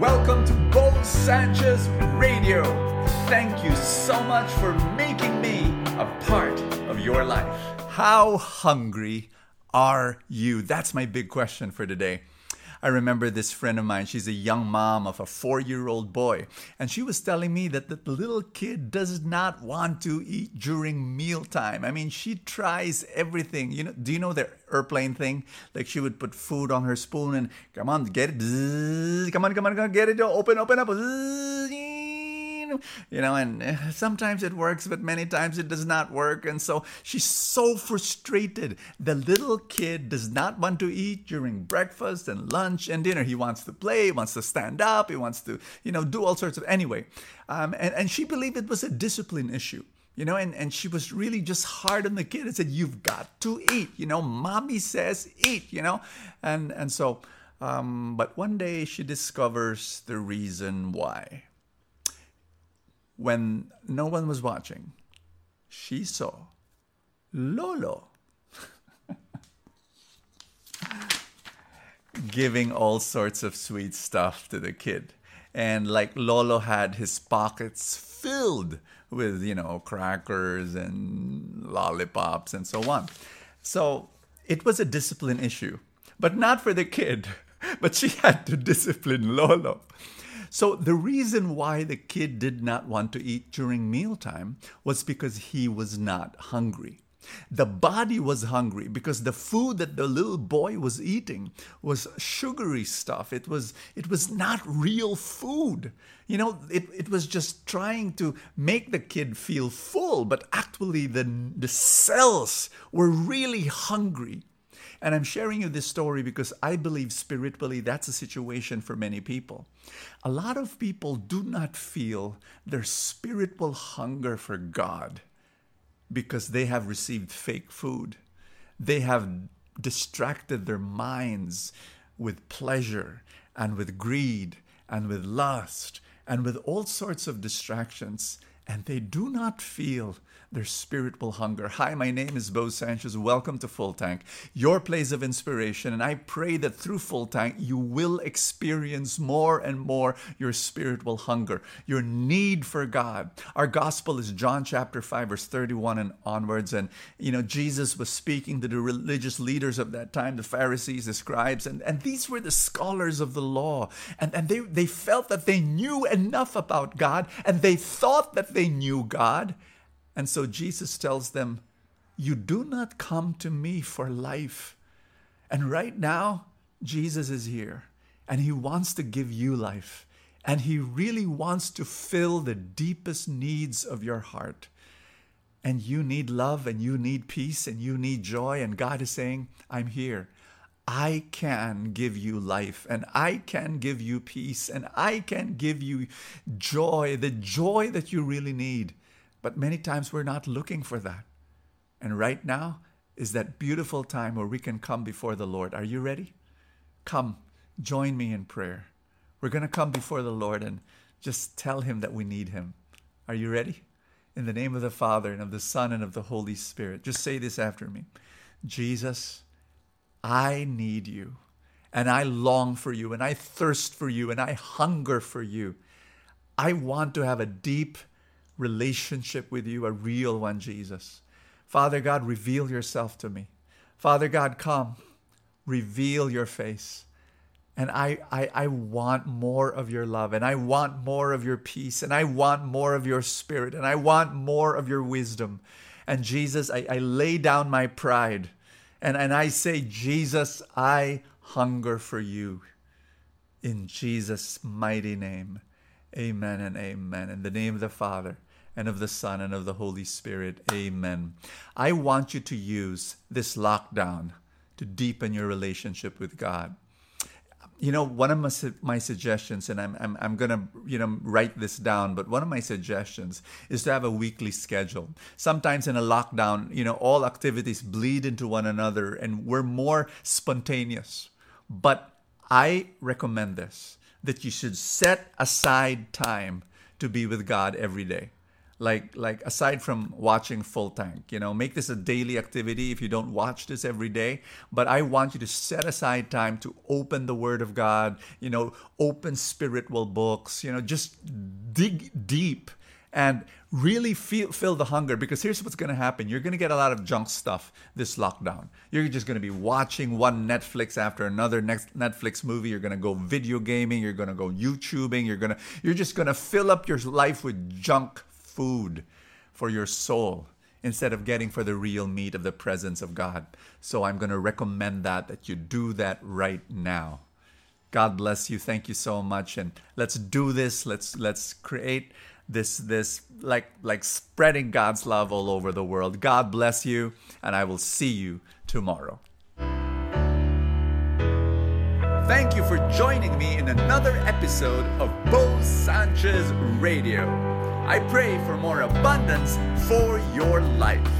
Welcome to Bo Sanchez Radio. Thank you so much for making me a part of your life. How hungry are you? That's my big question for today. I remember this friend of mine, she's a young mom of a four year old boy, and she was telling me that the little kid does not want to eat during mealtime. I mean, she tries everything. You know, do you know the airplane thing? Like she would put food on her spoon and come on, get it. Come on, come on, come on, get it. Open, open up you know, and eh, sometimes it works, but many times it does not work. And so she's so frustrated. The little kid does not want to eat during breakfast and lunch and dinner. He wants to play, he wants to stand up, he wants to, you know, do all sorts of, anyway. Um, and, and she believed it was a discipline issue you know, and, and she was really just hard on the kid and said, You've got to eat, you know, mommy says eat, you know. And and so um, but one day she discovers the reason why when no one was watching, she saw Lolo giving all sorts of sweet stuff to the kid. And like Lolo had his pockets filled with, you know, crackers and lollipops and so on. So it was a discipline issue, but not for the kid. But she had to discipline Lolo. So the reason why the kid did not want to eat during mealtime was because he was not hungry. The body was hungry because the food that the little boy was eating was sugary stuff. It was it was not real food. You know, it, it was just trying to make the kid feel full, but actually the the cells were really hungry. And I'm sharing you this story because I believe spiritually that's a situation for many people. A lot of people do not feel their spiritual hunger for God because they have received fake food. They have distracted their minds with pleasure and with greed and with lust and with all sorts of distractions, and they do not feel their spiritual hunger. Hi, my name is Bo Sanchez. Welcome to Full Tank, your place of inspiration. And I pray that through Full Tank, you will experience more and more your spiritual hunger, your need for God. Our gospel is John chapter 5, verse 31 and onwards. And, you know, Jesus was speaking to the religious leaders of that time, the Pharisees, the scribes, and, and these were the scholars of the law. And, and they, they felt that they knew enough about God and they thought that they knew God. And so Jesus tells them, You do not come to me for life. And right now, Jesus is here and he wants to give you life. And he really wants to fill the deepest needs of your heart. And you need love and you need peace and you need joy. And God is saying, I'm here. I can give you life and I can give you peace and I can give you joy, the joy that you really need. But many times we're not looking for that. And right now is that beautiful time where we can come before the Lord. Are you ready? Come, join me in prayer. We're going to come before the Lord and just tell Him that we need Him. Are you ready? In the name of the Father and of the Son and of the Holy Spirit, just say this after me Jesus, I need you, and I long for you, and I thirst for you, and I hunger for you. I want to have a deep relationship with you, a real one, Jesus. Father God, reveal yourself to me. Father God, come, reveal your face. And I, I, I want more of your love, and I want more of your peace, and I want more of your spirit, and I want more of your wisdom. And Jesus, I, I lay down my pride, and, and I say, Jesus, I hunger for you. In Jesus' mighty name, amen and amen. In the name of the Father, and of the Son and of the Holy Spirit. Amen. I want you to use this lockdown to deepen your relationship with God. You know, one of my, my suggestions, and I'm, I'm, I'm going to, you know, write this down, but one of my suggestions is to have a weekly schedule. Sometimes in a lockdown, you know, all activities bleed into one another and we're more spontaneous. But I recommend this that you should set aside time to be with God every day like like aside from watching full tank you know make this a daily activity if you don't watch this every day but i want you to set aside time to open the word of god you know open spiritual books you know just dig deep and really feel feel the hunger because here's what's going to happen. You're going to get a lot of junk stuff this lockdown. You're just going to be watching one netflix after another next netflix movie. You're going to go video gaming you're going to go youtubing you're going to you're just going to fill up your life with junk food for your soul instead of getting for the real meat of the presence of God. So I'm going to recommend that that you do that right now. God bless you. Thank you so much and let's do this. Let's let's create this this like like spreading God's love all over the world. God bless you and I will see you tomorrow. Thank you for joining me in another episode of Bo Sanchez Radio. I pray for more abundance for your life.